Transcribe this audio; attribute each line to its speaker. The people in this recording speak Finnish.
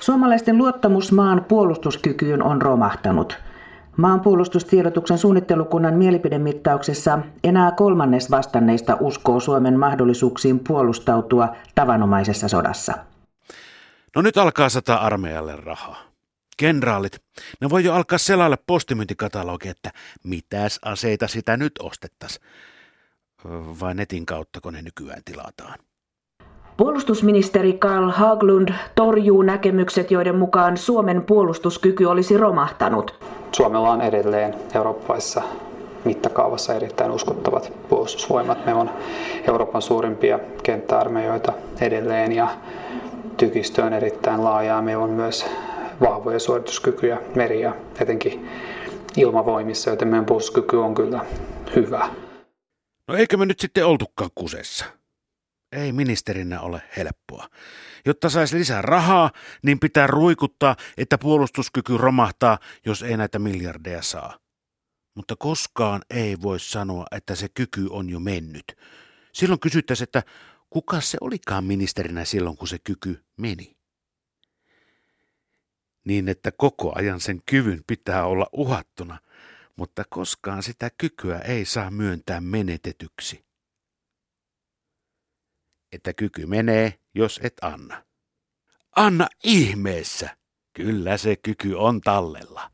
Speaker 1: Suomalaisten luottamus maan puolustuskykyyn on romahtanut. Maanpuolustustiedotuksen suunnittelukunnan mielipidemittauksessa enää kolmannes vastanneista uskoo Suomen mahdollisuuksiin puolustautua tavanomaisessa sodassa.
Speaker 2: No nyt alkaa sata armeijalle rahaa. Kenraalit, ne voi jo alkaa selailla postimyyntikatalogi, että mitäs aseita sitä nyt ostettaisiin. Vai netin kautta, kun ne nykyään tilataan.
Speaker 1: Puolustusministeri Karl Haglund torjuu näkemykset, joiden mukaan Suomen puolustuskyky olisi romahtanut.
Speaker 3: Suomella on edelleen Euroopassa mittakaavassa erittäin uskottavat puolustusvoimat. Me on Euroopan suurimpia kenttäarmeijoita edelleen ja tykistö on erittäin laajaa. Me on myös vahvoja suorituskykyjä meri- ja etenkin ilmavoimissa, joten meidän puolustuskyky on kyllä hyvä.
Speaker 2: No eikö me nyt sitten oltukaan kusessa? Ei ministerinä ole helppoa. Jotta saisi lisää rahaa, niin pitää ruikuttaa, että puolustuskyky romahtaa, jos ei näitä miljardeja saa. Mutta koskaan ei voi sanoa, että se kyky on jo mennyt. Silloin kysyttäisiin, että kuka se olikaan ministerinä silloin, kun se kyky meni. Niin, että koko ajan sen kyvyn pitää olla uhattuna, mutta koskaan sitä kykyä ei saa myöntää menetetyksi että kyky menee, jos et anna. Anna ihmeessä! Kyllä se kyky on tallella.